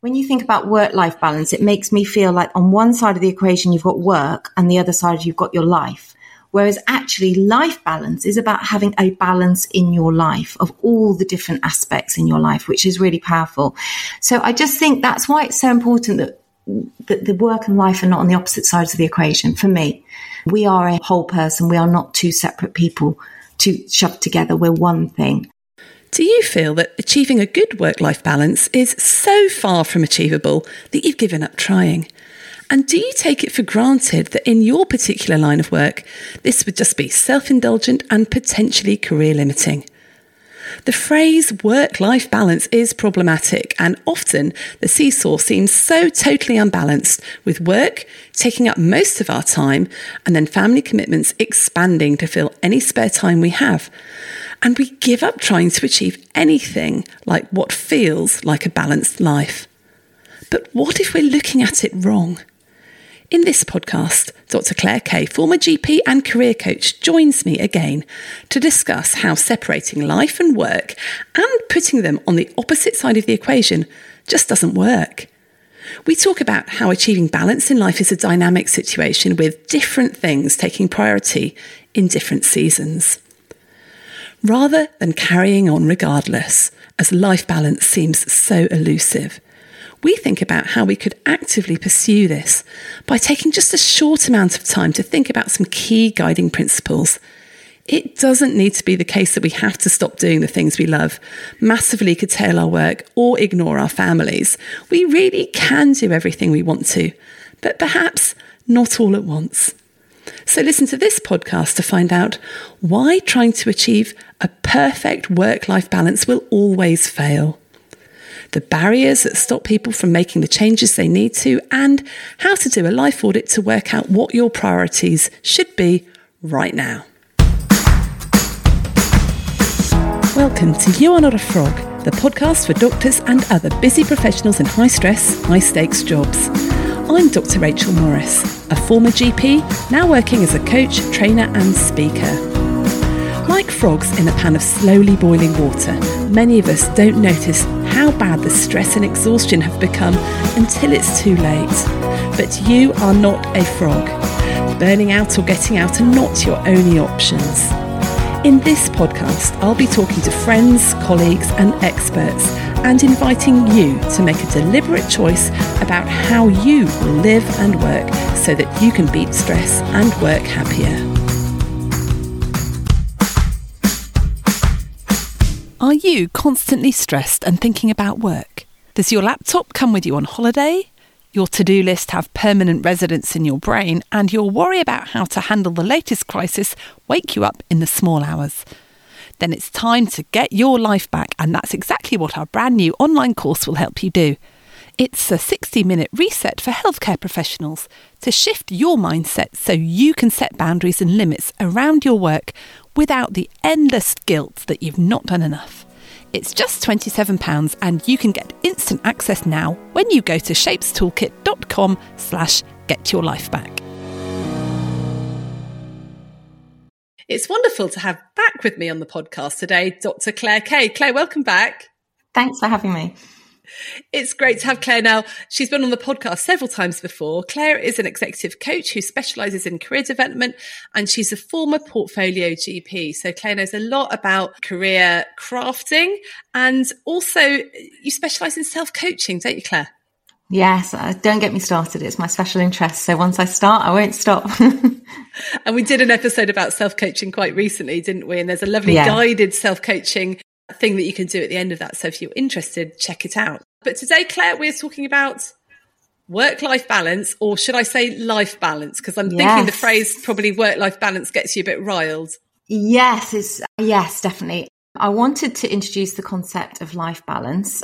when you think about work life balance, it makes me feel like on one side of the equation, you've got work and the other side, you've got your life. Whereas actually life balance is about having a balance in your life of all the different aspects in your life, which is really powerful. So I just think that's why it's so important that, that the work and life are not on the opposite sides of the equation for me. We are a whole person. We are not two separate people to shove together. We're one thing. Do you feel that achieving a good work life balance is so far from achievable that you've given up trying? And do you take it for granted that in your particular line of work, this would just be self indulgent and potentially career limiting? The phrase work life balance is problematic, and often the seesaw seems so totally unbalanced, with work taking up most of our time and then family commitments expanding to fill any spare time we have. And we give up trying to achieve anything like what feels like a balanced life. But what if we're looking at it wrong? In this podcast, Dr. Claire Kay, former GP and career coach, joins me again to discuss how separating life and work and putting them on the opposite side of the equation just doesn't work. We talk about how achieving balance in life is a dynamic situation with different things taking priority in different seasons. Rather than carrying on regardless, as life balance seems so elusive, we think about how we could actively pursue this by taking just a short amount of time to think about some key guiding principles. It doesn't need to be the case that we have to stop doing the things we love, massively curtail our work, or ignore our families. We really can do everything we want to, but perhaps not all at once. So, listen to this podcast to find out why trying to achieve a perfect work life balance will always fail the barriers that stop people from making the changes they need to, and how to do a life audit to work out what your priorities should be right now. Welcome to You Are Not a Frog, the podcast for doctors and other busy professionals in high stress, high stakes jobs. I'm Dr. Rachel Morris, a former GP, now working as a coach, trainer, and speaker. Like frogs in a pan of slowly boiling water, many of us don't notice how bad the stress and exhaustion have become until it's too late. But you are not a frog. Burning out or getting out are not your only options. In this podcast, I'll be talking to friends, colleagues, and experts and inviting you to make a deliberate choice about how you will live and work so that you can beat stress and work happier. Are you constantly stressed and thinking about work? Does your laptop come with you on holiday? Your to do list have permanent residence in your brain, and your worry about how to handle the latest crisis wake you up in the small hours? Then it's time to get your life back, and that's exactly what our brand new online course will help you do. It's a 60 minute reset for healthcare professionals to shift your mindset so you can set boundaries and limits around your work without the endless guilt that you've not done enough. It's just £27 and you can get instant access now when you go to shapestoolkit.com slash get your life back. It's wonderful to have back with me on the podcast today, Dr. Claire Kay. Claire, welcome back. Thanks for having me. It's great to have Claire now. She's been on the podcast several times before. Claire is an executive coach who specializes in career development and she's a former portfolio GP. So Claire knows a lot about career crafting and also you specialize in self coaching, don't you, Claire? Yes, uh, don't get me started. It's my special interest. So once I start, I won't stop. and we did an episode about self coaching quite recently, didn't we? And there's a lovely yeah. guided self coaching thing that you can do at the end of that. So if you're interested, check it out. But today, Claire, we're talking about work life balance, or should I say life balance? Because I'm yes. thinking the phrase probably work life balance gets you a bit riled. Yes, it's, yes, definitely. I wanted to introduce the concept of life balance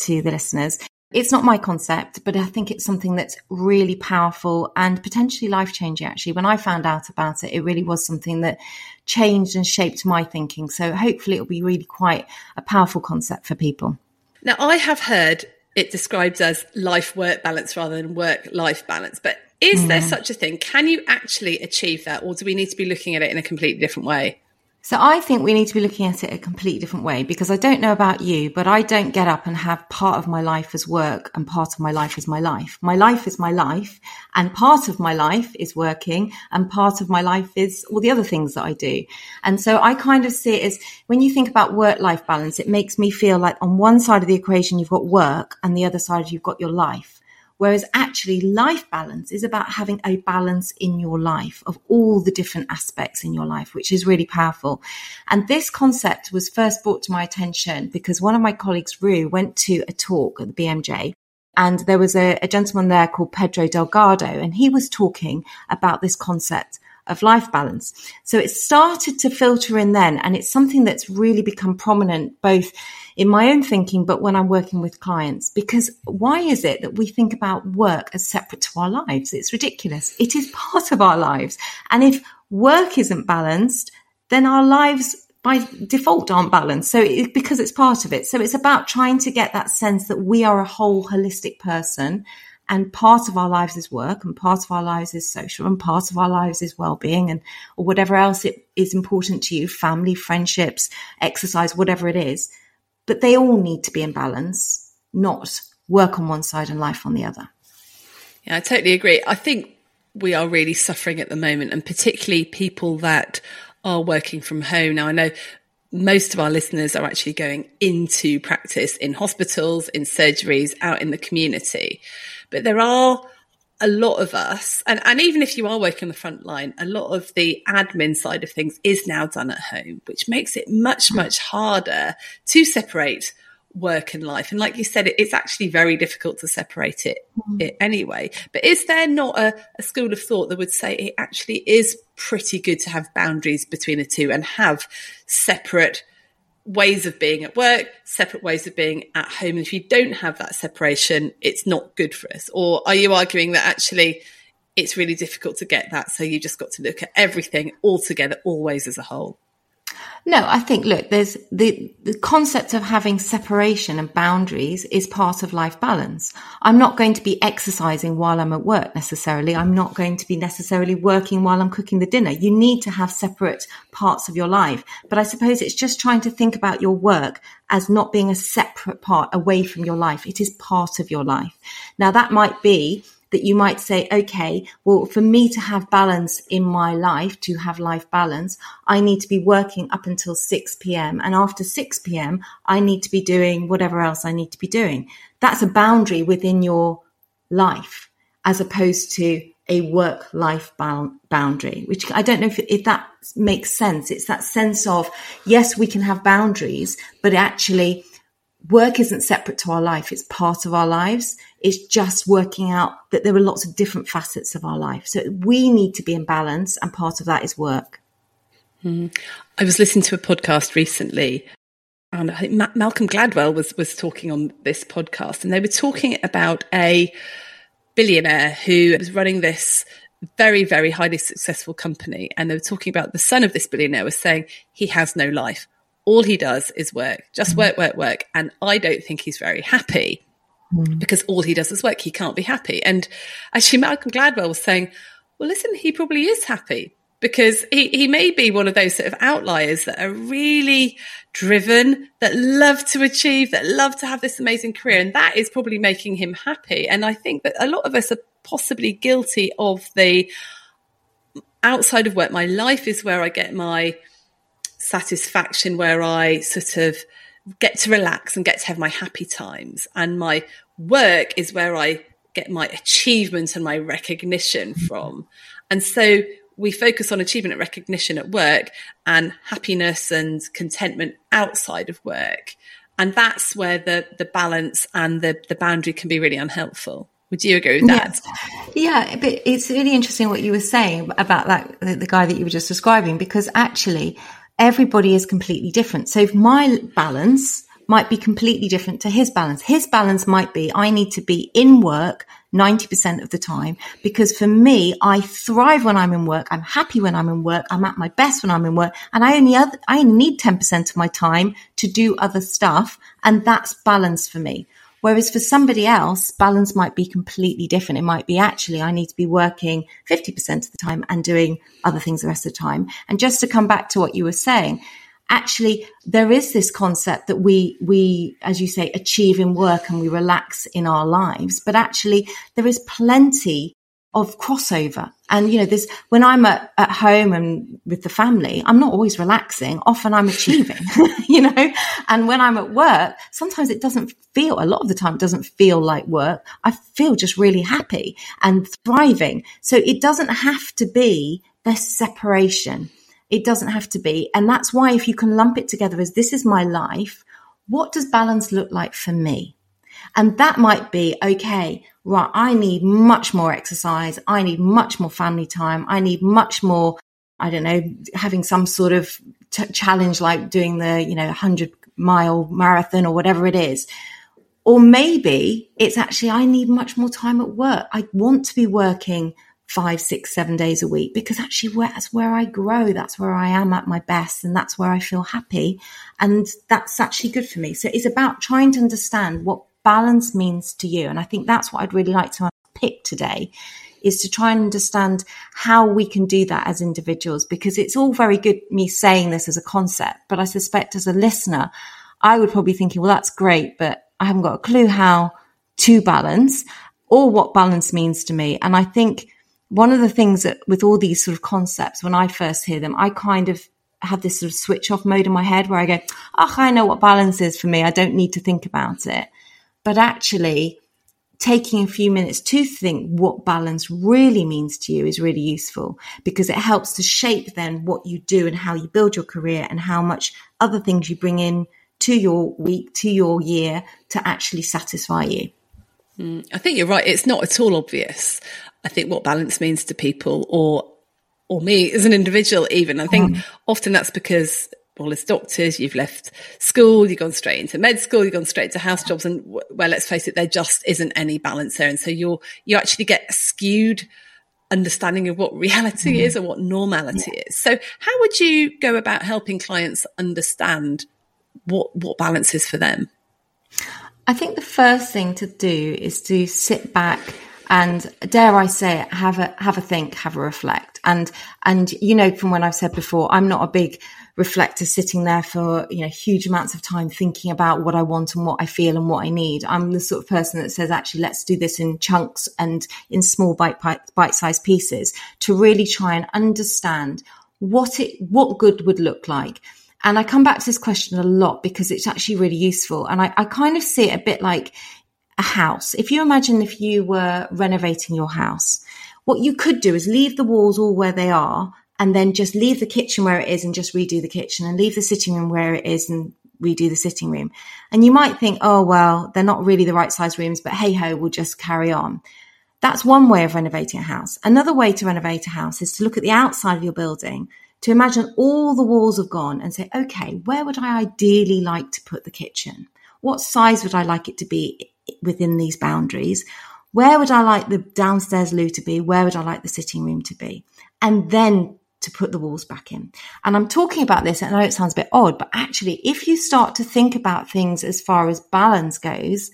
to the listeners. It's not my concept, but I think it's something that's really powerful and potentially life changing. Actually, when I found out about it, it really was something that changed and shaped my thinking. So hopefully it'll be really quite a powerful concept for people. Now, I have heard it described as life work balance rather than work life balance, but is mm. there such a thing? Can you actually achieve that, or do we need to be looking at it in a completely different way? So I think we need to be looking at it a completely different way because I don't know about you, but I don't get up and have part of my life as work and part of my life as my life. My life is my life and part of my life is working and part of my life is all the other things that I do. And so I kind of see it as when you think about work life balance, it makes me feel like on one side of the equation, you've got work and the other side, you've got your life. Whereas actually life balance is about having a balance in your life of all the different aspects in your life, which is really powerful. And this concept was first brought to my attention because one of my colleagues, Rue, went to a talk at the BMJ and there was a, a gentleman there called Pedro Delgado and he was talking about this concept of life balance. So it started to filter in then, and it's something that's really become prominent both in my own thinking, but when I'm working with clients. Because why is it that we think about work as separate to our lives? It's ridiculous. It is part of our lives. And if work isn't balanced, then our lives by default aren't balanced. So it, because it's part of it. So it's about trying to get that sense that we are a whole holistic person and part of our lives is work and part of our lives is social and part of our lives is well-being and or whatever else it is important to you family friendships exercise whatever it is but they all need to be in balance not work on one side and life on the other. Yeah i totally agree. I think we are really suffering at the moment and particularly people that are working from home. Now i know most of our listeners are actually going into practice in hospitals, in surgeries, out in the community. But there are a lot of us, and, and even if you are working on the front line, a lot of the admin side of things is now done at home, which makes it much, much harder to separate work and life. And like you said, it, it's actually very difficult to separate it, mm. it anyway. But is there not a, a, school of thought that would say it actually is pretty good to have boundaries between the two and have separate ways of being at work, separate ways of being at home? And if you don't have that separation, it's not good for us. Or are you arguing that actually it's really difficult to get that? So you just got to look at everything all together, always as a whole? No, I think, look, there's the, the concept of having separation and boundaries is part of life balance. I'm not going to be exercising while I'm at work necessarily. I'm not going to be necessarily working while I'm cooking the dinner. You need to have separate parts of your life. But I suppose it's just trying to think about your work as not being a separate part away from your life. It is part of your life. Now that might be that you might say, okay, well, for me to have balance in my life, to have life balance, I need to be working up until 6 p.m. And after 6 p.m., I need to be doing whatever else I need to be doing. That's a boundary within your life as opposed to a work life boundary, which I don't know if, if that makes sense. It's that sense of, yes, we can have boundaries, but actually work isn't separate to our life. It's part of our lives. It's just working out that there are lots of different facets of our life. So we need to be in balance and part of that is work. Mm. I was listening to a podcast recently and I think Ma- Malcolm Gladwell was, was talking on this podcast and they were talking about a billionaire who was running this very, very highly successful company. And they were talking about the son of this billionaire was saying he has no life all he does is work, just mm. work, work, work. And I don't think he's very happy mm. because all he does is work. He can't be happy. And actually, Malcolm Gladwell was saying, well, listen, he probably is happy because he, he may be one of those sort of outliers that are really driven, that love to achieve, that love to have this amazing career. And that is probably making him happy. And I think that a lot of us are possibly guilty of the outside of work. My life is where I get my, satisfaction where I sort of get to relax and get to have my happy times. And my work is where I get my achievement and my recognition mm-hmm. from. And so we focus on achievement and recognition at work and happiness and contentment outside of work. And that's where the, the balance and the, the boundary can be really unhelpful. Would you agree with that? Yes. Yeah, but it's really interesting what you were saying about that, the guy that you were just describing, because actually everybody is completely different. So my balance might be completely different to his balance. His balance might be I need to be in work 90% of the time because for me, I thrive when I'm in work. I'm happy when I'm in work. I'm at my best when I'm in work. And I only, other, I only need 10% of my time to do other stuff. And that's balance for me. Whereas for somebody else, balance might be completely different. It might be actually, I need to be working 50% of the time and doing other things the rest of the time. And just to come back to what you were saying, actually there is this concept that we we as you say achieve in work and we relax in our lives but actually there is plenty of crossover. And, you know, there's, when I'm at, at home and with the family, I'm not always relaxing. Often I'm achieving, you know, and when I'm at work, sometimes it doesn't feel, a lot of the time it doesn't feel like work. I feel just really happy and thriving. So it doesn't have to be this separation. It doesn't have to be. And that's why if you can lump it together as this is my life, what does balance look like for me? And that might be, okay, right, I need much more exercise. I need much more family time. I need much more, I don't know, having some sort of t- challenge like doing the, you know, 100 mile marathon or whatever it is. Or maybe it's actually, I need much more time at work. I want to be working five, six, seven days a week because actually that's where I grow. That's where I am at my best and that's where I feel happy. And that's actually good for me. So it's about trying to understand what balance means to you. And I think that's what I'd really like to pick today is to try and understand how we can do that as individuals because it's all very good me saying this as a concept, but I suspect as a listener, I would probably thinking, well, that's great, but I haven't got a clue how to balance or what balance means to me. And I think one of the things that with all these sort of concepts, when I first hear them, I kind of have this sort of switch off mode in my head where I go, oh, I know what balance is for me. I don't need to think about it but actually taking a few minutes to think what balance really means to you is really useful because it helps to shape then what you do and how you build your career and how much other things you bring in to your week, to your year to actually satisfy you. Mm, I think you're right. It's not at all obvious. I think what balance means to people or or me as an individual even. I think mm. often that's because well, as doctors, you've left school, you've gone straight into med school, you've gone straight to house jobs, and well, let's face it, there just isn't any balance there, and so you're you actually get a skewed understanding of what reality mm. is and what normality yeah. is. So, how would you go about helping clients understand what what balance is for them? I think the first thing to do is to sit back and dare I say it, have a have a think, have a reflect, and and you know from when I've said before, I'm not a big reflector sitting there for you know huge amounts of time thinking about what I want and what I feel and what I need. I'm the sort of person that says actually let's do this in chunks and in small bite bite sized pieces to really try and understand what it what good would look like. And I come back to this question a lot because it's actually really useful. And I, I kind of see it a bit like a house. If you imagine if you were renovating your house, what you could do is leave the walls all where they are and then just leave the kitchen where it is and just redo the kitchen and leave the sitting room where it is and redo the sitting room. And you might think, oh, well, they're not really the right size rooms, but hey ho, we'll just carry on. That's one way of renovating a house. Another way to renovate a house is to look at the outside of your building, to imagine all the walls have gone and say, okay, where would I ideally like to put the kitchen? What size would I like it to be within these boundaries? Where would I like the downstairs loo to be? Where would I like the sitting room to be? And then to put the walls back in. And I'm talking about this, I know it sounds a bit odd, but actually, if you start to think about things as far as balance goes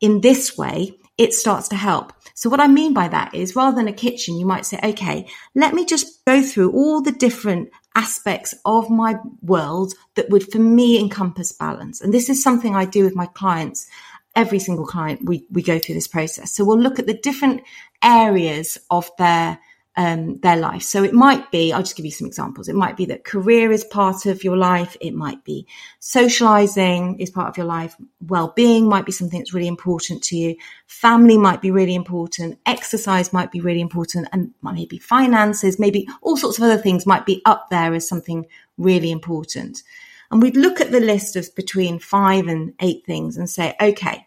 in this way, it starts to help. So what I mean by that is rather than a kitchen, you might say, okay, let me just go through all the different aspects of my world that would for me encompass balance. And this is something I do with my clients. Every single client, we, we go through this process. So we'll look at the different areas of their um, their life. So it might be, I'll just give you some examples. It might be that career is part of your life. It might be socializing is part of your life. Well-being might be something that's really important to you. Family might be really important. Exercise might be really important and maybe finances, maybe all sorts of other things might be up there as something really important. And we'd look at the list of between five and eight things and say, okay,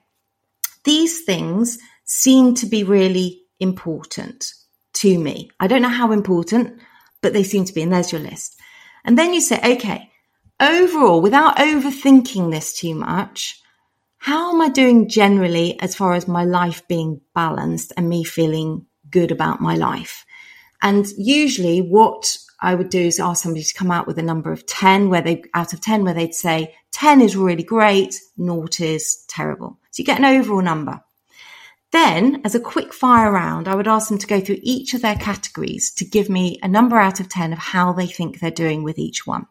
these things seem to be really important to me. I don't know how important, but they seem to be. And there's your list. And then you say, okay, overall, without overthinking this too much, how am I doing generally as far as my life being balanced and me feeling good about my life? And usually what I would do is ask somebody to come out with a number of 10 where they, out of 10, where they'd say 10 is really great, naught is terrible. So you get an overall number. Then, as a quick fire round, I would ask them to go through each of their categories to give me a number out of 10 of how they think they're doing with each one.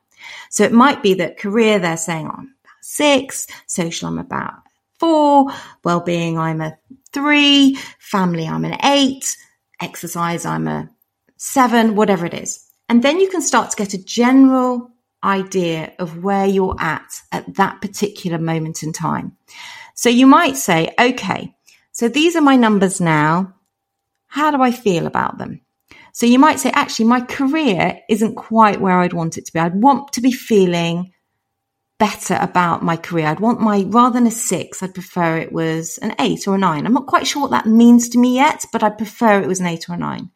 So it might be that career, they're saying, oh, I'm about six, social, I'm about four, well-being, I'm a three, family, I'm an eight, exercise, I'm a seven, whatever it is. And then you can start to get a general idea of where you're at at that particular moment in time. So you might say, okay, so these are my numbers now. How do I feel about them? So you might say, actually, my career isn't quite where I'd want it to be. I'd want to be feeling better about my career. I'd want my, rather than a six, I'd prefer it was an eight or a nine. I'm not quite sure what that means to me yet, but I'd prefer it was an eight or a nine.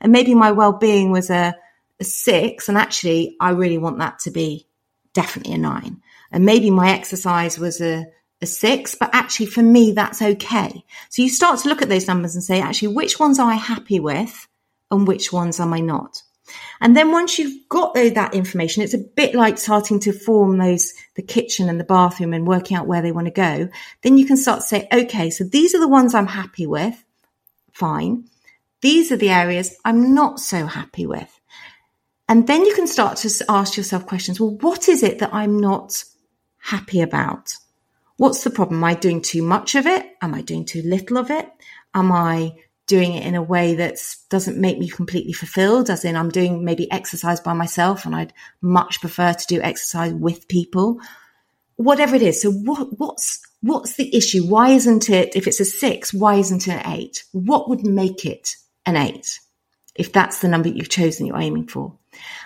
And maybe my well-being was a, a six. And actually, I really want that to be definitely a nine. And maybe my exercise was a, a six, but actually for me, that's okay. So you start to look at those numbers and say, actually, which ones am I happy with and which ones am I not? And then once you've got that information, it's a bit like starting to form those, the kitchen and the bathroom and working out where they want to go. Then you can start to say, okay, so these are the ones I'm happy with. Fine. These are the areas I'm not so happy with. And then you can start to ask yourself questions. Well, what is it that I'm not happy about? What's the problem? Am I doing too much of it? Am I doing too little of it? Am I doing it in a way that doesn't make me completely fulfilled? As in, I'm doing maybe exercise by myself and I'd much prefer to do exercise with people. Whatever it is. So what, what's, what's the issue? Why isn't it, if it's a six, why isn't it an eight? What would make it an eight? If that's the number you've chosen you're aiming for.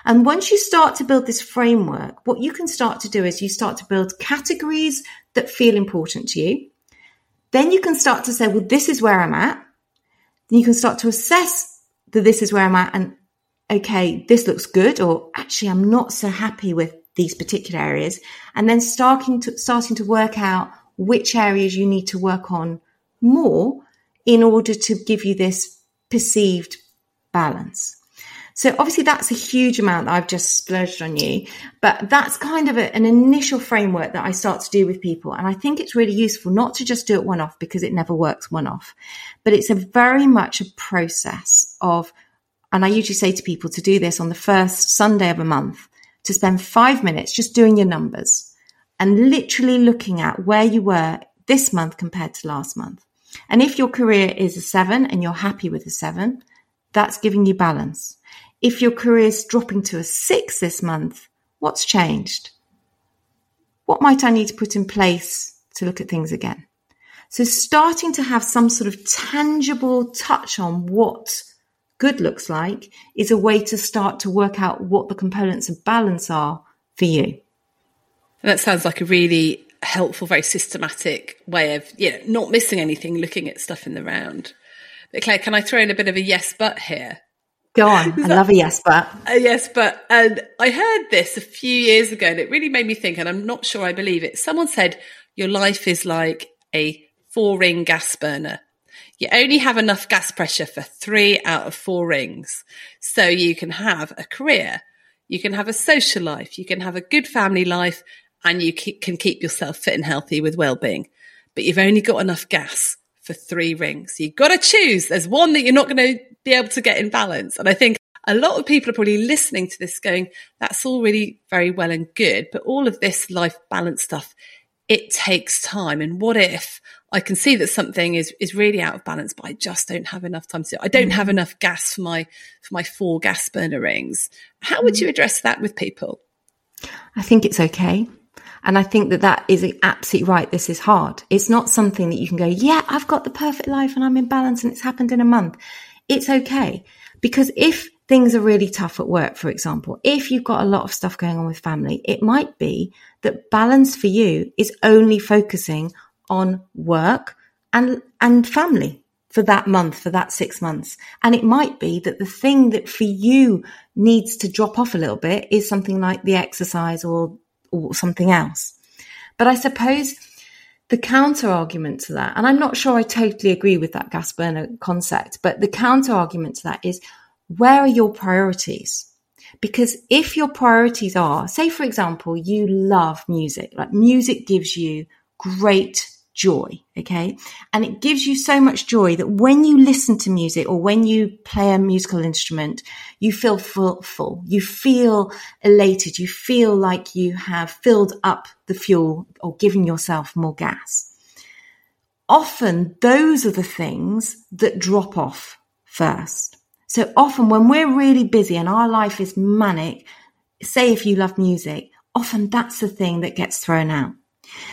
And once you start to build this framework, what you can start to do is you start to build categories that feel important to you. Then you can start to say, well, this is where I'm at. Then you can start to assess that this is where I'm at and okay, this looks good, or actually I'm not so happy with these particular areas. And then starting to, starting to work out which areas you need to work on more in order to give you this perceived balance. So obviously that's a huge amount that I've just splurged on you, but that's kind of a, an initial framework that I start to do with people. And I think it's really useful not to just do it one off because it never works one off, but it's a very much a process of, and I usually say to people to do this on the first Sunday of a month, to spend five minutes just doing your numbers and literally looking at where you were this month compared to last month. And if your career is a seven and you're happy with a seven, that's giving you balance. If your career is dropping to a six this month, what's changed? What might I need to put in place to look at things again? So starting to have some sort of tangible touch on what good looks like is a way to start to work out what the components of balance are for you. That sounds like a really helpful, very systematic way of, you know, not missing anything, looking at stuff in the round. But Claire, can I throw in a bit of a yes, but here? Go on. I love a yes, but. A yes, but. And I heard this a few years ago and it really made me think, and I'm not sure I believe it. Someone said, your life is like a four ring gas burner. You only have enough gas pressure for three out of four rings. So you can have a career, you can have a social life, you can have a good family life, and you can keep yourself fit and healthy with well-being. But you've only got enough gas for three rings. You've got to choose. There's one that you're not going to be able to get in balance. And I think a lot of people are probably listening to this going, that's all really very well and good, but all of this life balance stuff, it takes time. And what if I can see that something is, is really out of balance, but I just don't have enough time to, I don't have mm-hmm. enough gas for my, for my four gas burner rings. How would you mm-hmm. address that with people? I think it's okay. And I think that that is absolutely right. This is hard. It's not something that you can go, yeah, I've got the perfect life and I'm in balance and it's happened in a month it's okay. Because if things are really tough at work, for example, if you've got a lot of stuff going on with family, it might be that balance for you is only focusing on work and, and family for that month, for that six months. And it might be that the thing that for you needs to drop off a little bit is something like the exercise or, or something else. But I suppose the counter argument to that, and I'm not sure I totally agree with that gas burner concept, but the counter argument to that is where are your priorities? Because if your priorities are, say, for example, you love music, like music gives you great joy. Okay. And it gives you so much joy that when you listen to music or when you play a musical instrument, you feel full, full. You feel elated. You feel like you have filled up the fuel or given yourself more gas. Often those are the things that drop off first. So often when we're really busy and our life is manic, say if you love music, often that's the thing that gets thrown out.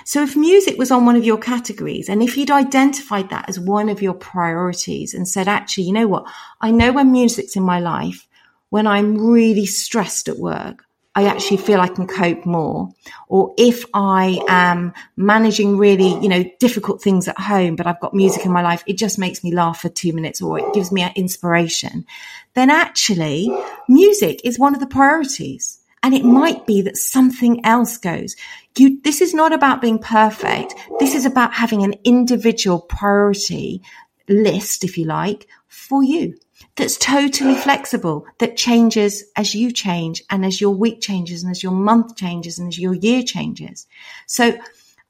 So if music was on one of your categories and if you'd identified that as one of your priorities and said, actually, you know what? I know when music's in my life, when I'm really stressed at work, I actually feel I can cope more. Or if I am managing really, you know, difficult things at home, but I've got music in my life, it just makes me laugh for two minutes or it gives me inspiration. Then actually music is one of the priorities. And it might be that something else goes. You, this is not about being perfect. This is about having an individual priority list, if you like, for you that's totally flexible, that changes as you change and as your week changes and as your month changes and as your year changes. So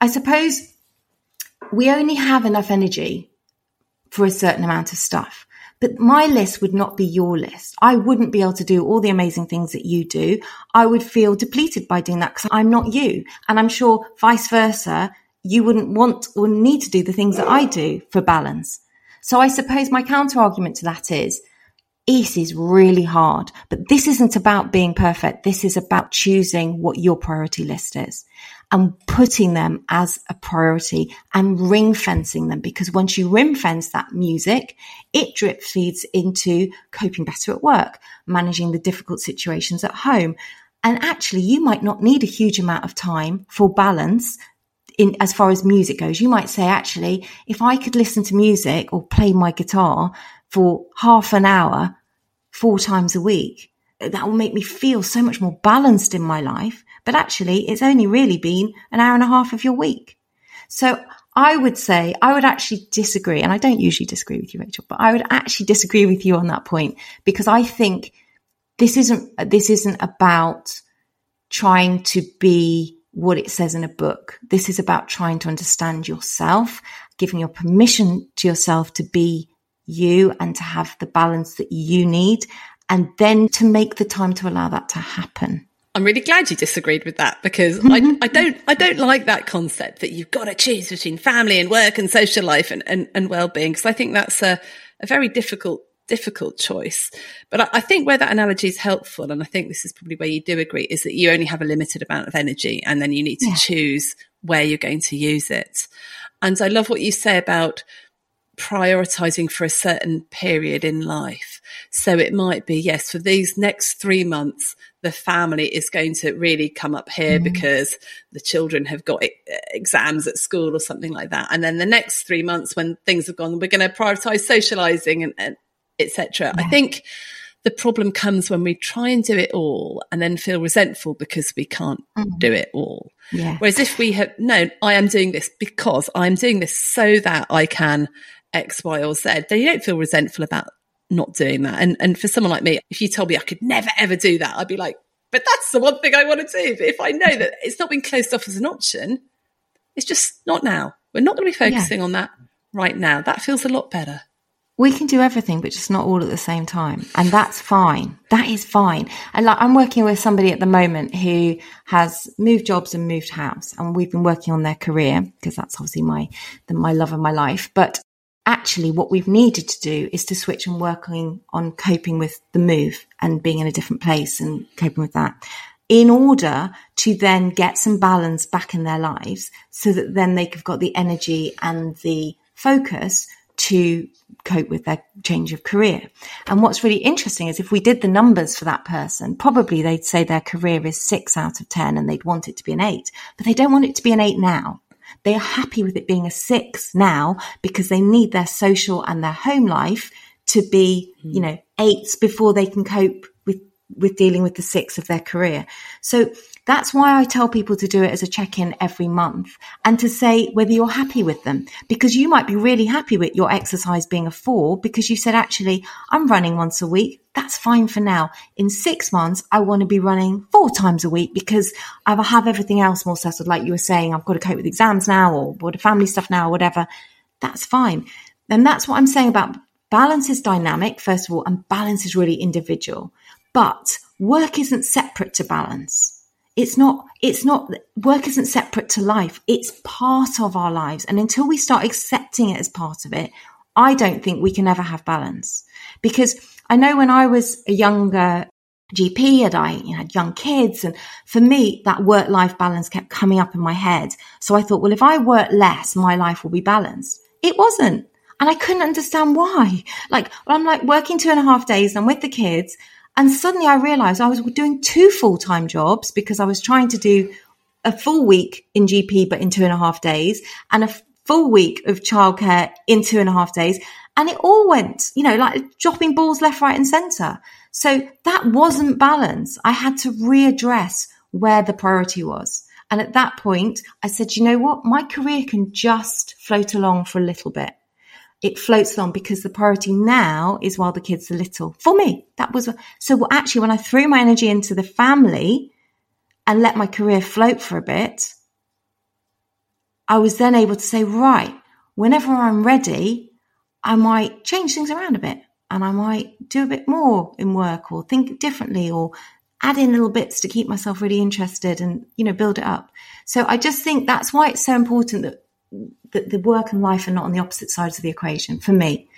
I suppose we only have enough energy for a certain amount of stuff. But my list would not be your list. I wouldn't be able to do all the amazing things that you do. I would feel depleted by doing that because I'm not you. And I'm sure vice versa, you wouldn't want or need to do the things that I do for balance. So I suppose my counter argument to that is it is really hard, but this isn't about being perfect. This is about choosing what your priority list is and putting them as a priority and ring fencing them because once you ring fence that music, it drip feeds into coping better at work, managing the difficult situations at home. And actually, you might not need a huge amount of time for balance in as far as music goes. You might say, actually, if I could listen to music or play my guitar for half an hour, four times a week, that will make me feel so much more balanced in my life but actually it's only really been an hour and a half of your week. So I would say I would actually disagree, and I don't usually disagree with you, Rachel, but I would actually disagree with you on that point because I think this isn't this isn't about trying to be what it says in a book. This is about trying to understand yourself, giving your permission to yourself to be you and to have the balance that you need, and then to make the time to allow that to happen. I'm really glad you disagreed with that because I, I don't I don't like that concept that you've got to choose between family and work and social life and, and, and well-being because I think that's a, a very difficult difficult choice. But I, I, think where that analogy is helpful, and I think this is probably where you do agree, is that you only have a limited amount of energy and then you need to yeah. choose where you're going to use it. And I love what you say about prioritizing for a certain period in life. So it might be, yes, for these next three months, the family is going to really come up here mm. because the children have got exams at school or something like that. And then the next three months when things have gone, we're going to prioritize socializing and, and etc. Yeah. I think the problem comes when we try and do it all and then feel resentful because we can't mm. do it all. Yeah. Whereas if we have known I am doing this because I'm doing this so that I can X, Y, or Z, then you don't feel resentful about not doing that. And and for someone like me, if you told me I could never ever do that, I'd be like, but that's the one thing I want to do. But if I know that it's not been closed off as an option, it's just not now. We're not going to be focusing yeah. on that right now. That feels a lot better. We can do everything, but just not all at the same time. And that's fine. That is fine. And like, I'm working with somebody at the moment who has moved jobs and moved house and we've been working on their career because that's obviously my, the, my love of my life. But actually what we've needed to do is to switch and working on coping with the move and being in a different place and coping with that in order to then get some balance back in their lives so that then they've got the energy and the focus to cope with their change of career. And what's really interesting is if we did the numbers for that person, probably they'd say their career is six out of 10 and they'd want it to be an eight, but they don't want it to be an eight now. They are happy with it being a six now because they need their social and their home life to be, mm. you know, eights before they can cope with with dealing with the six of their career. So That's why I tell people to do it as a check in every month and to say whether you're happy with them. Because you might be really happy with your exercise being a four because you said, actually, I'm running once a week. That's fine for now. In six months, I want to be running four times a week because I have everything else more settled. Like you were saying, I've got to cope with exams now or what family stuff now or whatever. That's fine. And that's what I'm saying about balance is dynamic, first of all, and balance is really individual. But work isn't separate to balance it's not it's not work isn't separate to life. It's part of our lives. And until we start accepting it as part of it i don't think we can ever have balance. Because i know when i was a younger gp and i you know, had young kids and for me that work life balance kept coming up in my head. So i thought well if i work less my life will be balanced. It wasn't. And i couldn't understand why. Like i'm like working two and a half days i'm with the kids and suddenly I realized I was doing two full time jobs because I was trying to do a full week in GP, but in two and a half days, and a full week of childcare in two and a half days. And it all went, you know, like dropping balls left, right, and center. So that wasn't balance. I had to readdress where the priority was. And at that point, I said, you know what? My career can just float along for a little bit it floats on because the priority now is while the kids are little. For me, that was so. Actually, when I threw my energy into the family and let my career float for a bit, I was then able to say, right, whenever I'm ready, I might change things around a bit and I might do a bit more in work or think differently or add in little bits to keep myself really interested and, you know, build it up. So I just think that's why it's so important that the, work and life are not on the opposite sides of the equation for me.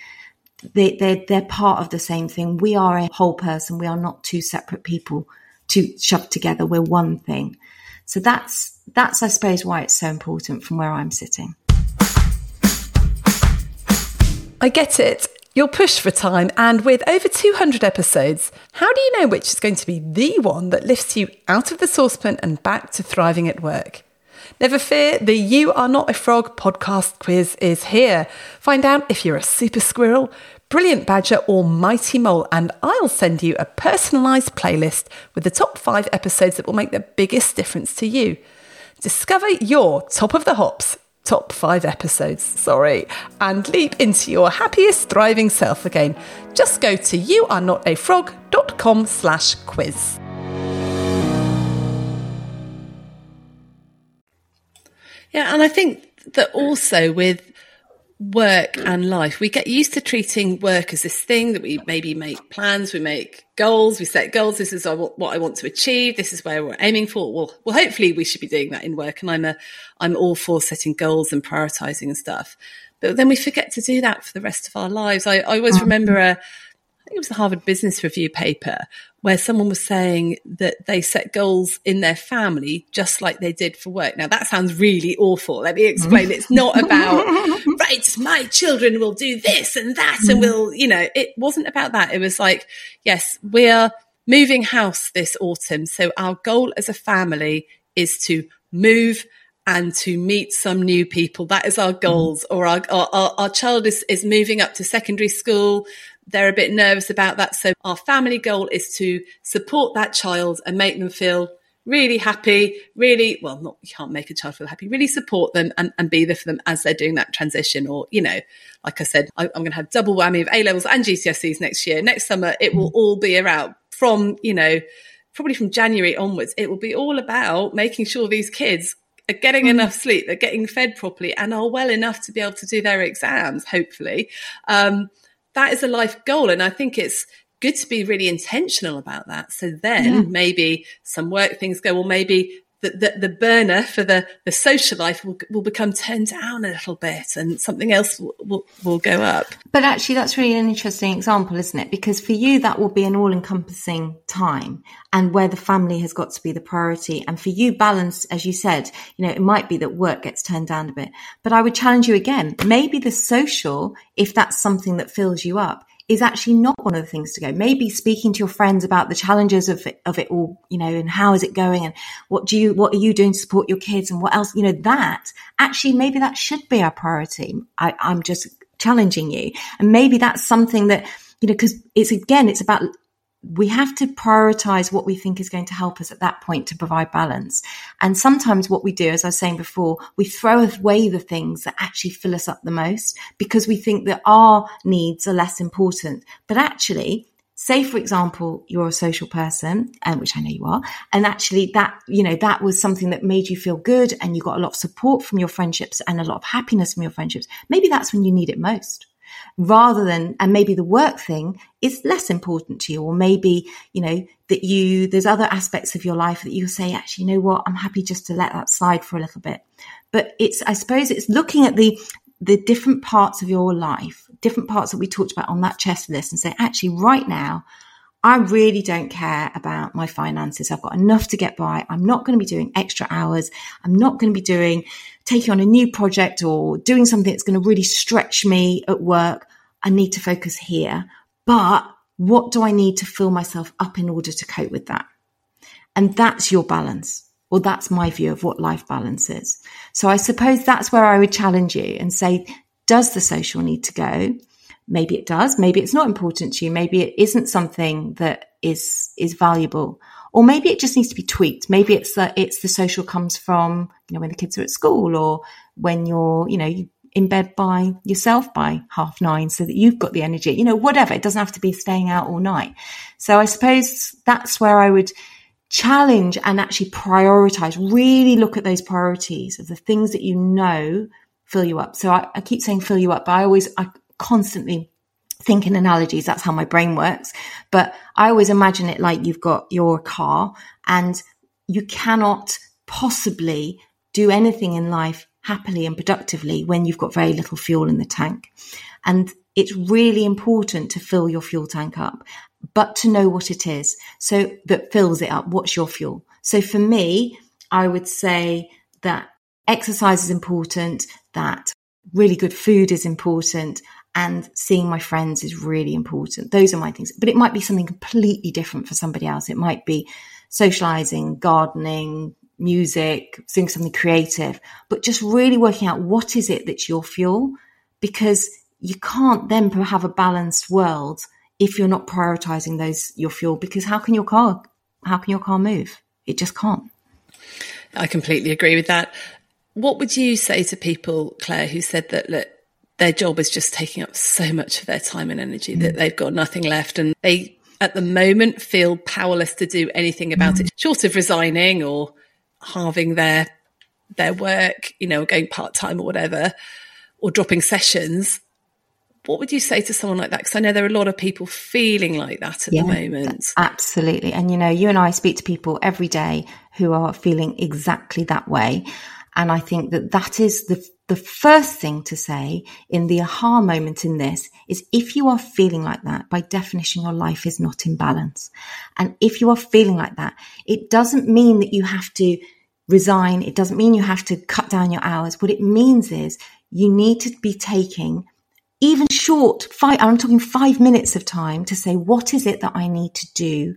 They, they're, they're part of the same thing. We are a whole person. We are not two separate people to shove together. We're one thing. So that's, that's, I suppose, why it's so important from where I'm sitting. I get it. You're pushed for time, and with over 200 episodes, how do you know which is going to be the one that lifts you out of the saucepan and back to thriving at work? Never fear, the You Are Not a Frog podcast quiz is here. Find out if you're a super squirrel, brilliant badger, or mighty mole, and I'll send you a personalised playlist with the top five episodes that will make the biggest difference to you. Discover your top of the hops top five episodes, sorry, and leap into your happiest, thriving self again. Just go to youarenotafrog.com slash quiz. Yeah, and I think that also with work mm. and life, we get used to treating work as this thing that we maybe make plans, we make goals, we set goals. This is what I want to achieve. This is where we're aiming for. Well, well, hopefully we should be doing that in work. And I'm a, I'm all for setting goals and prioritizing and stuff. But then we forget to do that for the rest of our lives. I, I always mm. remember a, I think it was the Harvard Business Review paper where someone was saying that they set goals in their family just like they did for work. Now that sounds really awful. Let me explain. It's not about, right, my children will do this and that and mm. we'll, you know, it wasn't about that. It was like, yes, we're moving house this autumn. So our goal as a family is to move and to meet some new people. That is our mm-hmm. goals. Or our, our, our child is, is moving up to secondary school they're a bit nervous about that. So our family goal is to support that child and make them feel really happy, really, well, not, you can't make a child feel happy, really support them and, and be there for them as they're doing that transition. Or, you know, like I said, I, am going to have double whammy of A levels and GCSEs next year. Next summer, it will all be around from, you know, probably from January onwards. It will be all about making sure these kids are getting mm. enough sleep, they're getting fed properly and are well enough to be able to do their exams, hopefully. Um, that is a life goal. And I think it's good to be really intentional about that. So then yeah. maybe some work things go, well, maybe the, the, the, burner for the, the social life will, will become turned down a little bit and something else will, will, will go up. But actually, that's really an interesting example, isn't it? Because for you, that will be an all encompassing time and where the family has got to be the priority. And for you, balance, as you said, you know, it might be that work gets turned down a bit. But I would challenge you again, maybe the social, if that's something that fills you up, is actually not one of the things to go. Maybe speaking to your friends about the challenges of it, of it all, you know, and how is it going and what do you, what are you doing to support your kids and what else, you know, that actually maybe that should be our priority. I, I'm just challenging you. And maybe that's something that, you know, cause it's again, it's about we have to prioritize what we think is going to help us at that point to provide balance. And sometimes what we do, as I was saying before, we throw away the things that actually fill us up the most because we think that our needs are less important. But actually, say for example you're a social person um, which i know you are and actually that you know that was something that made you feel good and you got a lot of support from your friendships and a lot of happiness from your friendships maybe that's when you need it most rather than and maybe the work thing is less important to you or maybe you know that you there's other aspects of your life that you say actually you know what? I'm happy just to let that slide for a little bit. But it's i suppose it's looking at the the different parts of your life, different parts that we talked about on that chest list and say, actually, right now, I really don't care about my finances. I've got enough to get by. I'm not going to be doing extra hours. I'm not going to be doing, taking on a new project or doing something that's going to really stretch me at work. I need to focus here. But what do I need to fill myself up in order to cope with that? And that's your balance. Well, that's my view of what life balance is. So I suppose that's where I would challenge you and say, does the social need to go? Maybe it does. Maybe it's not important to you. Maybe it isn't something that is, is valuable. Or maybe it just needs to be tweaked. Maybe it's that it's the social comes from, you know, when the kids are at school or when you're, you know, you in bed by yourself by half nine so that you've got the energy, you know, whatever. It doesn't have to be staying out all night. So I suppose that's where I would challenge and actually prioritize, really look at those priorities of the things that you know fill you up. So I, I keep saying fill you up, but I always, I constantly think in analogies. That's how my brain works. But I always imagine it like you've got your car and you cannot possibly do anything in life happily and productively when you've got very little fuel in the tank. And it's really important to fill your fuel tank up but to know what it is. So that fills it up. What's your fuel? So for me, I would say that exercise is important, that really good food is important, and seeing my friends is really important. Those are my things. But it might be something completely different for somebody else. It might be socializing, gardening, music, doing something creative, but just really working out what is it that's your fuel because you can't then have a balanced world if you're not prioritizing those your fuel because how can your car how can your car move it just can't i completely agree with that what would you say to people claire who said that look their job is just taking up so much of their time and energy mm. that they've got nothing left and they at the moment feel powerless to do anything about mm. it short of resigning or halving their their work you know going part-time or whatever or dropping sessions what would you say to someone like that? Because I know there are a lot of people feeling like that at yeah, the moment. Absolutely. And you know, you and I speak to people every day who are feeling exactly that way. And I think that that is the, the first thing to say in the aha moment in this is if you are feeling like that, by definition, your life is not in balance. And if you are feeling like that, it doesn't mean that you have to resign. It doesn't mean you have to cut down your hours. What it means is you need to be taking even short five, I'm talking five minutes of time to say, what is it that I need to do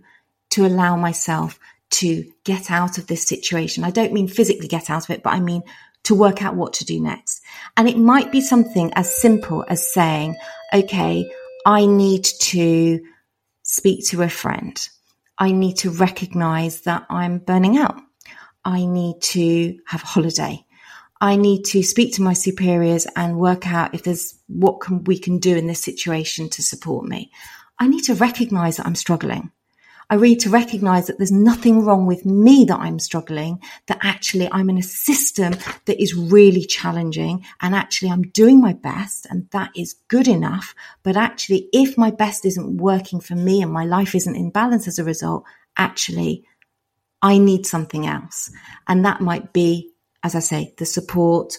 to allow myself to get out of this situation? I don't mean physically get out of it, but I mean to work out what to do next. And it might be something as simple as saying, okay, I need to speak to a friend. I need to recognize that I'm burning out. I need to have a holiday. I need to speak to my superiors and work out if there's what can, we can do in this situation to support me. I need to recognize that I'm struggling. I need to recognize that there's nothing wrong with me that I'm struggling, that actually I'm in a system that is really challenging and actually I'm doing my best and that is good enough. But actually, if my best isn't working for me and my life isn't in balance as a result, actually I need something else. And that might be as I say, the support,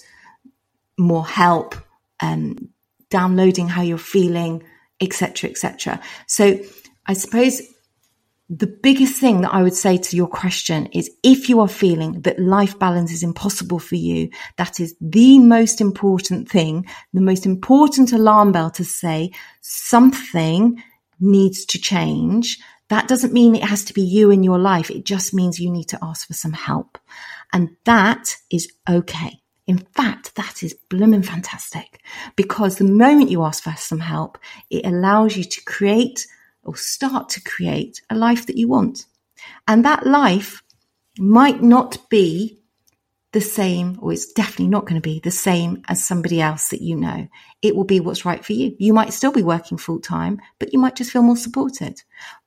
more help, um, downloading how you're feeling, etc., etc. So I suppose the biggest thing that I would say to your question is if you are feeling that life balance is impossible for you, that is the most important thing, the most important alarm bell to say something needs to change. That doesn't mean it has to be you in your life. It just means you need to ask for some help. And that is okay. In fact, that is blooming fantastic because the moment you ask for some help, it allows you to create or start to create a life that you want. And that life might not be the same, or it's definitely not going to be the same as somebody else that you know. It will be what's right for you. You might still be working full time, but you might just feel more supported.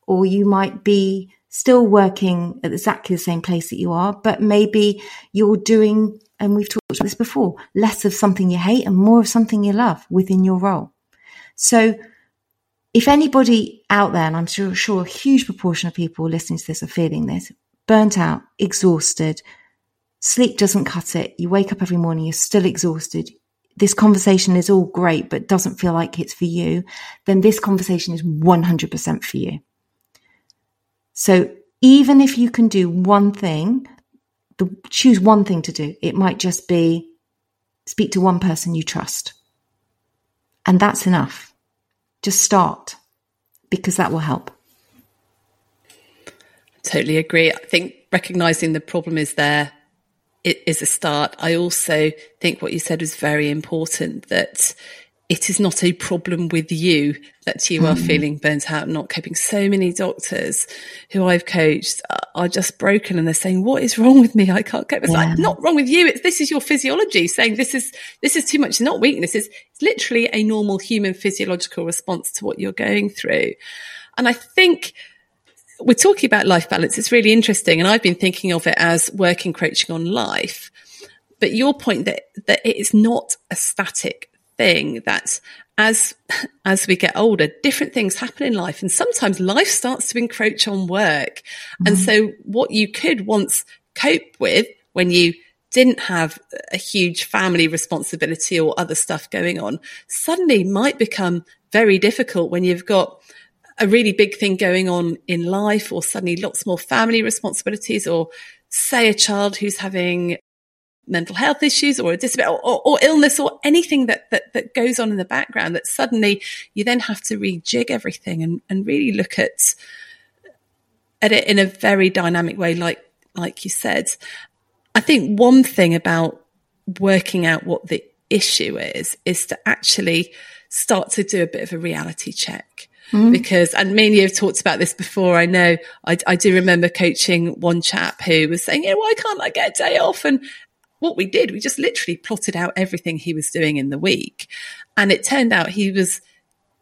Or you might be still working at exactly the same place that you are, but maybe you're doing, and we've talked about this before, less of something you hate and more of something you love within your role. So if anybody out there, and I'm sure, sure a huge proportion of people listening to this are feeling this, burnt out, exhausted, sleep doesn't cut it. You wake up every morning, you're still exhausted. This conversation is all great, but doesn't feel like it's for you. Then this conversation is 100% for you. So even if you can do one thing, the, choose one thing to do. It might just be speak to one person you trust. And that's enough. Just start because that will help. Totally agree. I think recognizing the problem is there is a start. I also think what you said was very important that it is not a problem with you that you are mm. feeling burnt out and not coping. So many doctors who I've coached are just broken and they're saying, what is wrong with me? I can't cope. It's yeah. like, not wrong with you. It's, this is your physiology saying this is, this is too much. It's not weakness. It's, it's literally a normal human physiological response to what you're going through. And I think we're talking about life balance. It's really interesting. And I've been thinking of it as working coaching on life. But your point that, that it is not a static thing that as as we get older, different things happen in life, and sometimes life starts to encroach on work. Mm-hmm. And so, what you could once cope with when you didn't have a huge family responsibility or other stuff going on, suddenly might become very difficult when you've got a really big thing going on in life, or suddenly lots more family responsibilities, or say a child who's having mental health issues or a disability or, or, or, illness or anything that, that, that goes on in the background that suddenly you then have to rejig everything and, and really look at, at it in a very dynamic way, like, like you said. I think one thing about working out what the issue is, is to actually start to do a bit of a reality check. Mm. Because, and me and you have talked about this before. I know I, I, do remember coaching one chap who was saying, yeah, why can't I get a day off? And, what we did, we just literally plotted out everything he was doing in the week. And it turned out he was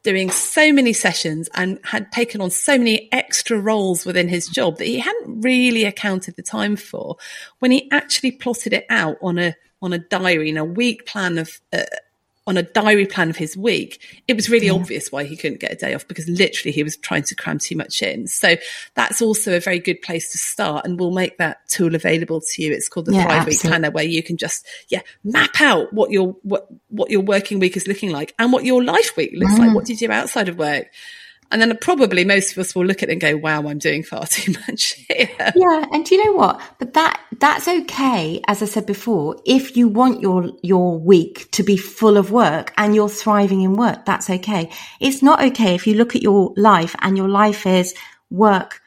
doing so many sessions and had taken on so many extra roles within his job that he hadn't really accounted the time for when he actually plotted it out on a on a diary and a week plan of uh, on a diary plan of his week, it was really yeah. obvious why he couldn't get a day off because literally he was trying to cram too much in. So that's also a very good place to start. And we'll make that tool available to you. It's called the yeah, Thrive Week Planner where you can just, yeah, map out what your, what, what your working week is looking like and what your life week looks mm. like. What do you do outside of work? And then probably most of us will look at it and go, wow, I'm doing far too much here. Yeah. And do you know what? But that, that's okay. As I said before, if you want your, your week to be full of work and you're thriving in work, that's okay. It's not okay if you look at your life and your life is work,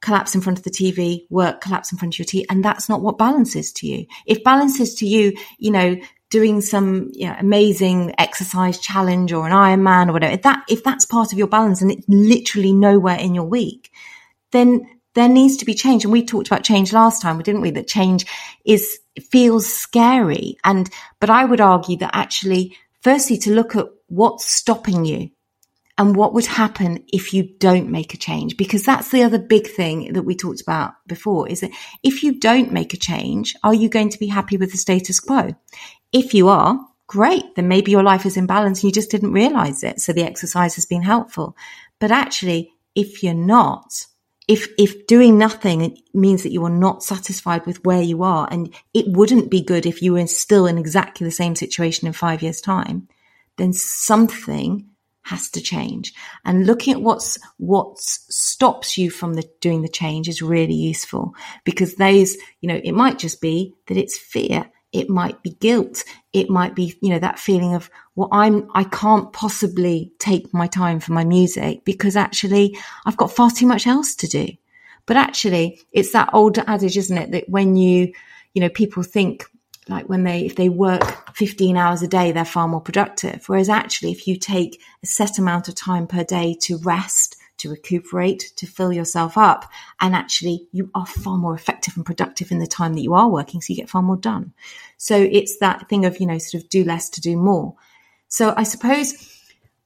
collapse in front of the TV, work, collapse in front of your TV. And that's not what balance is to you. If balance is to you, you know, doing some you know, amazing exercise challenge or an Ironman or whatever, if that if that's part of your balance and it's literally nowhere in your week, then there needs to be change. And we talked about change last time, didn't we? That change is feels scary. And but I would argue that actually, firstly, to look at what's stopping you and what would happen if you don't make a change because that's the other big thing that we talked about before is that if you don't make a change are you going to be happy with the status quo if you are, great, then maybe your life is in balance and you just didn't realize it. So the exercise has been helpful. But actually, if you're not, if, if doing nothing means that you are not satisfied with where you are and it wouldn't be good if you were still in exactly the same situation in five years time, then something has to change. And looking at what's, what stops you from the, doing the change is really useful because those, you know, it might just be that it's fear it might be guilt. It might be, you know, that feeling of, well, I'm, I can't possibly take my time for my music because actually I've got far too much else to do. But actually it's that old adage, isn't it? That when you, you know, people think like when they, if they work 15 hours a day, they're far more productive. Whereas actually, if you take a set amount of time per day to rest, to recuperate, to fill yourself up. And actually, you are far more effective and productive in the time that you are working. So you get far more done. So it's that thing of, you know, sort of do less to do more. So I suppose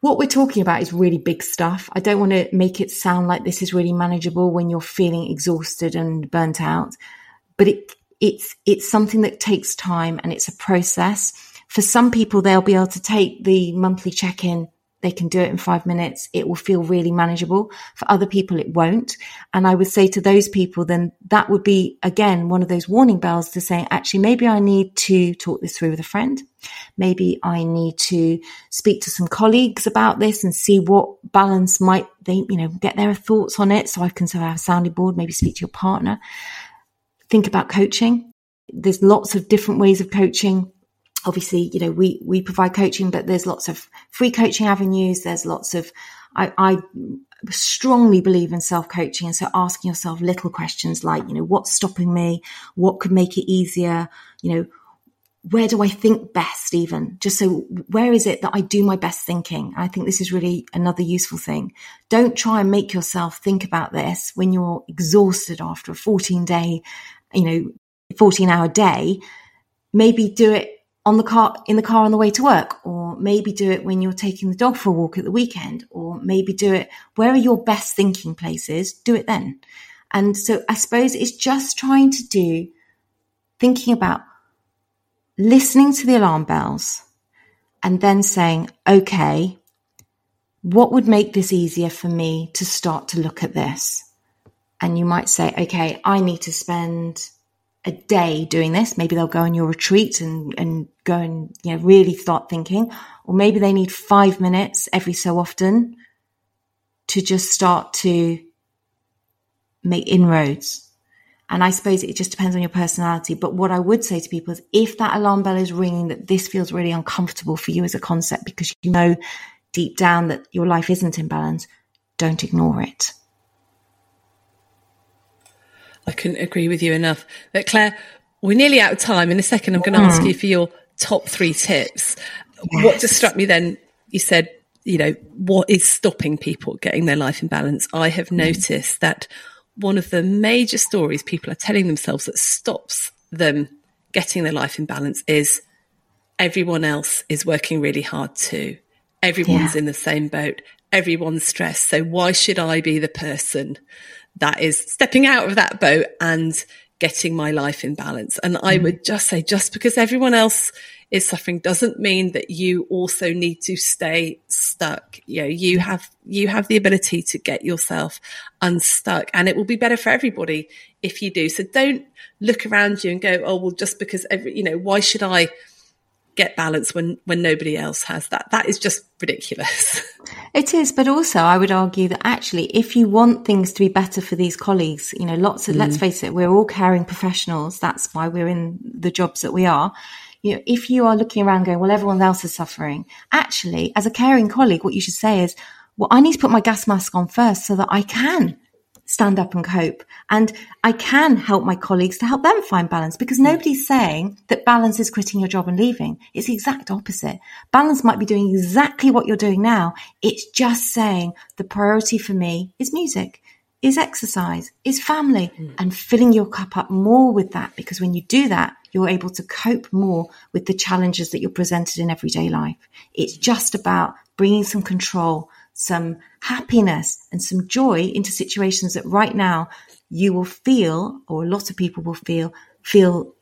what we're talking about is really big stuff. I don't want to make it sound like this is really manageable when you're feeling exhausted and burnt out, but it, it's, it's something that takes time and it's a process. For some people, they'll be able to take the monthly check in they can do it in five minutes. It will feel really manageable. For other people, it won't. And I would say to those people, then that would be again, one of those warning bells to say, actually, maybe I need to talk this through with a friend. Maybe I need to speak to some colleagues about this and see what balance might they, you know, get their thoughts on it. So I can sort of have a sounding board, maybe speak to your partner. Think about coaching. There's lots of different ways of coaching obviously, you know, we, we provide coaching, but there's lots of free coaching avenues. There's lots of, I, I strongly believe in self coaching. And so asking yourself little questions like, you know, what's stopping me? What could make it easier? You know, where do I think best even? Just so where is it that I do my best thinking? I think this is really another useful thing. Don't try and make yourself think about this when you're exhausted after a 14 day, you know, 14 hour day. Maybe do it on the car in the car on the way to work or maybe do it when you're taking the dog for a walk at the weekend or maybe do it where are your best thinking places do it then and so i suppose it's just trying to do thinking about listening to the alarm bells and then saying okay what would make this easier for me to start to look at this and you might say okay i need to spend a day doing this. Maybe they'll go on your retreat and, and go and, you know, really start thinking. Or maybe they need five minutes every so often to just start to make inroads. And I suppose it just depends on your personality. But what I would say to people is if that alarm bell is ringing, that this feels really uncomfortable for you as a concept because you know deep down that your life isn't in balance, don't ignore it. I couldn't agree with you enough. But Claire, we're nearly out of time. In a second, I'm going to mm. ask you for your top three tips. Yes. What just struck me then, you said, you know, what is stopping people getting their life in balance? I have mm. noticed that one of the major stories people are telling themselves that stops them getting their life in balance is everyone else is working really hard too. Everyone's yeah. in the same boat. Everyone's stressed. So why should I be the person that is stepping out of that boat and getting my life in balance. And I mm. would just say, just because everyone else is suffering doesn't mean that you also need to stay stuck. You know, you have, you have the ability to get yourself unstuck and it will be better for everybody if you do. So don't look around you and go, Oh, well, just because every, you know, why should I get balance when when nobody else has that. That is just ridiculous. It is but also i would argue that actually if you want things to be better for these colleagues you know lots of mm. let's face it we're all caring professionals. That's why we're in the jobs that we are. You know if you are looking around going well everyone else is suffering actually as a caring colleague what you should say is well i need to put my gas mask on first so that i can stand up and cope. And I can help my colleagues to help them find balance because nobody's saying that balance is quitting your job and leaving. It's the exact opposite. Balance might be doing exactly what you're doing now. It's just saying the priority for me is music, is exercise, is family mm. and filling your cup up more with that because when you do that, you're able to cope more with the challenges that you're presented in everyday life. It's just about bringing some control some happiness and some joy into situations that right now you will feel, or a lot of people will feel, feel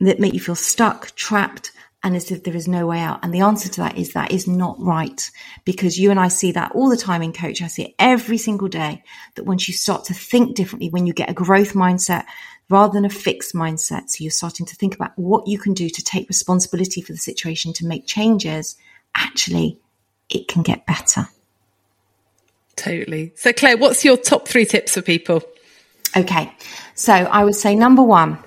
that make you feel stuck, trapped, and as if there is no way out. And the answer to that is that is not right because you and I see that all the time in coach. I see it every single day that once you start to think differently, when you get a growth mindset rather than a fixed mindset, so you're starting to think about what you can do to take responsibility for the situation, to make changes, actually, it can get better. Totally. So, Claire, what's your top three tips for people? Okay. So, I would say number one,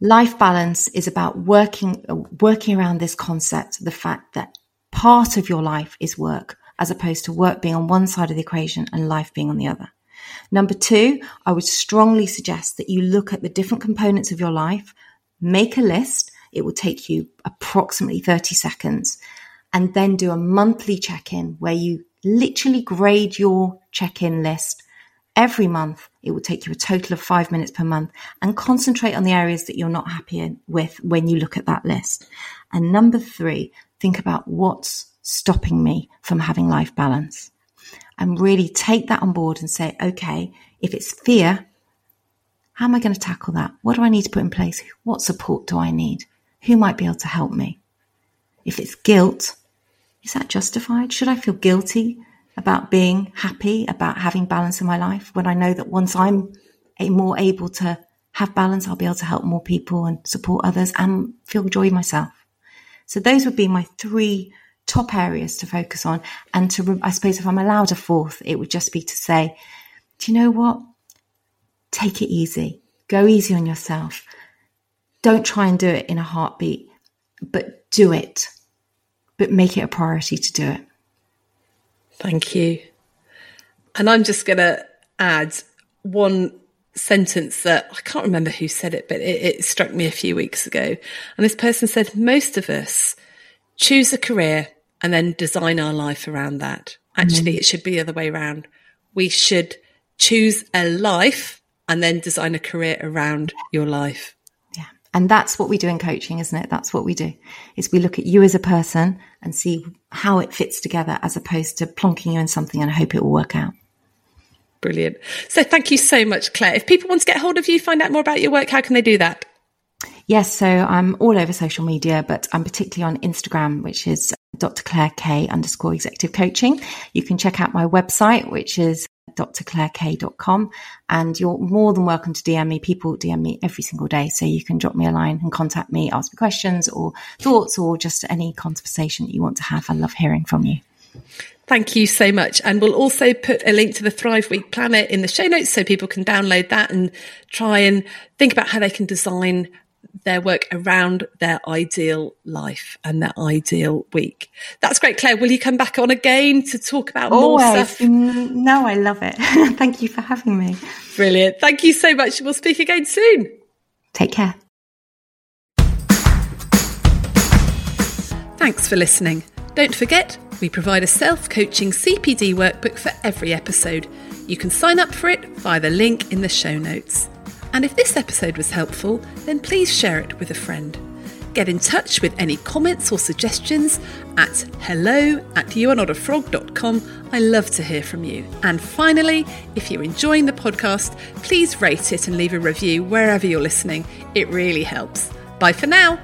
life balance is about working, working around this concept, the fact that part of your life is work, as opposed to work being on one side of the equation and life being on the other. Number two, I would strongly suggest that you look at the different components of your life, make a list. It will take you approximately 30 seconds and then do a monthly check in where you literally grade your check in list every month. It will take you a total of five minutes per month and concentrate on the areas that you're not happy with when you look at that list. And number three, think about what's stopping me from having life balance and really take that on board and say, okay, if it's fear, how am I going to tackle that? What do I need to put in place? What support do I need? Who might be able to help me? If it's guilt, is that justified? Should I feel guilty about being happy, about having balance in my life when I know that once I'm more able to have balance, I'll be able to help more people and support others and feel joy myself. So those would be my three top areas to focus on. And to, I suppose if I'm allowed a fourth, it would just be to say, do you know what? Take it easy. Go easy on yourself. Don't try and do it in a heartbeat, but do it. But make it a priority to do it. Thank you. And I'm just going to add one sentence that I can't remember who said it, but it, it, struck me a few weeks ago. And this person said, most of us choose a career and then design our life around that. Actually, mm-hmm. it should be the other way around. We should choose a life and then design a career around your life. And that's what we do in coaching, isn't it? That's what we do is we look at you as a person and see how it fits together as opposed to plonking you in something and hope it will work out. Brilliant. So thank you so much, Claire. If people want to get hold of you, find out more about your work, how can they do that? Yes, so I'm all over social media, but I'm particularly on Instagram, which is Dr. Claire K underscore executive coaching. You can check out my website, which is drclairek.com. And you're more than welcome to DM me. People DM me every single day. So you can drop me a line and contact me, ask me questions or thoughts or just any conversation that you want to have. I love hearing from you. Thank you so much. And we'll also put a link to the Thrive Week Planner in the show notes so people can download that and try and think about how they can design their work around their ideal life and their ideal week. That's great, Claire. Will you come back on again to talk about Always. more stuff? Mm, no, I love it. Thank you for having me. Brilliant. Thank you so much. We'll speak again soon. Take care. Thanks for listening. Don't forget, we provide a self coaching CPD workbook for every episode. You can sign up for it via the link in the show notes. And if this episode was helpful, then please share it with a friend. Get in touch with any comments or suggestions at hello at youarenotafrog.com. I love to hear from you. And finally, if you're enjoying the podcast, please rate it and leave a review wherever you're listening. It really helps. Bye for now.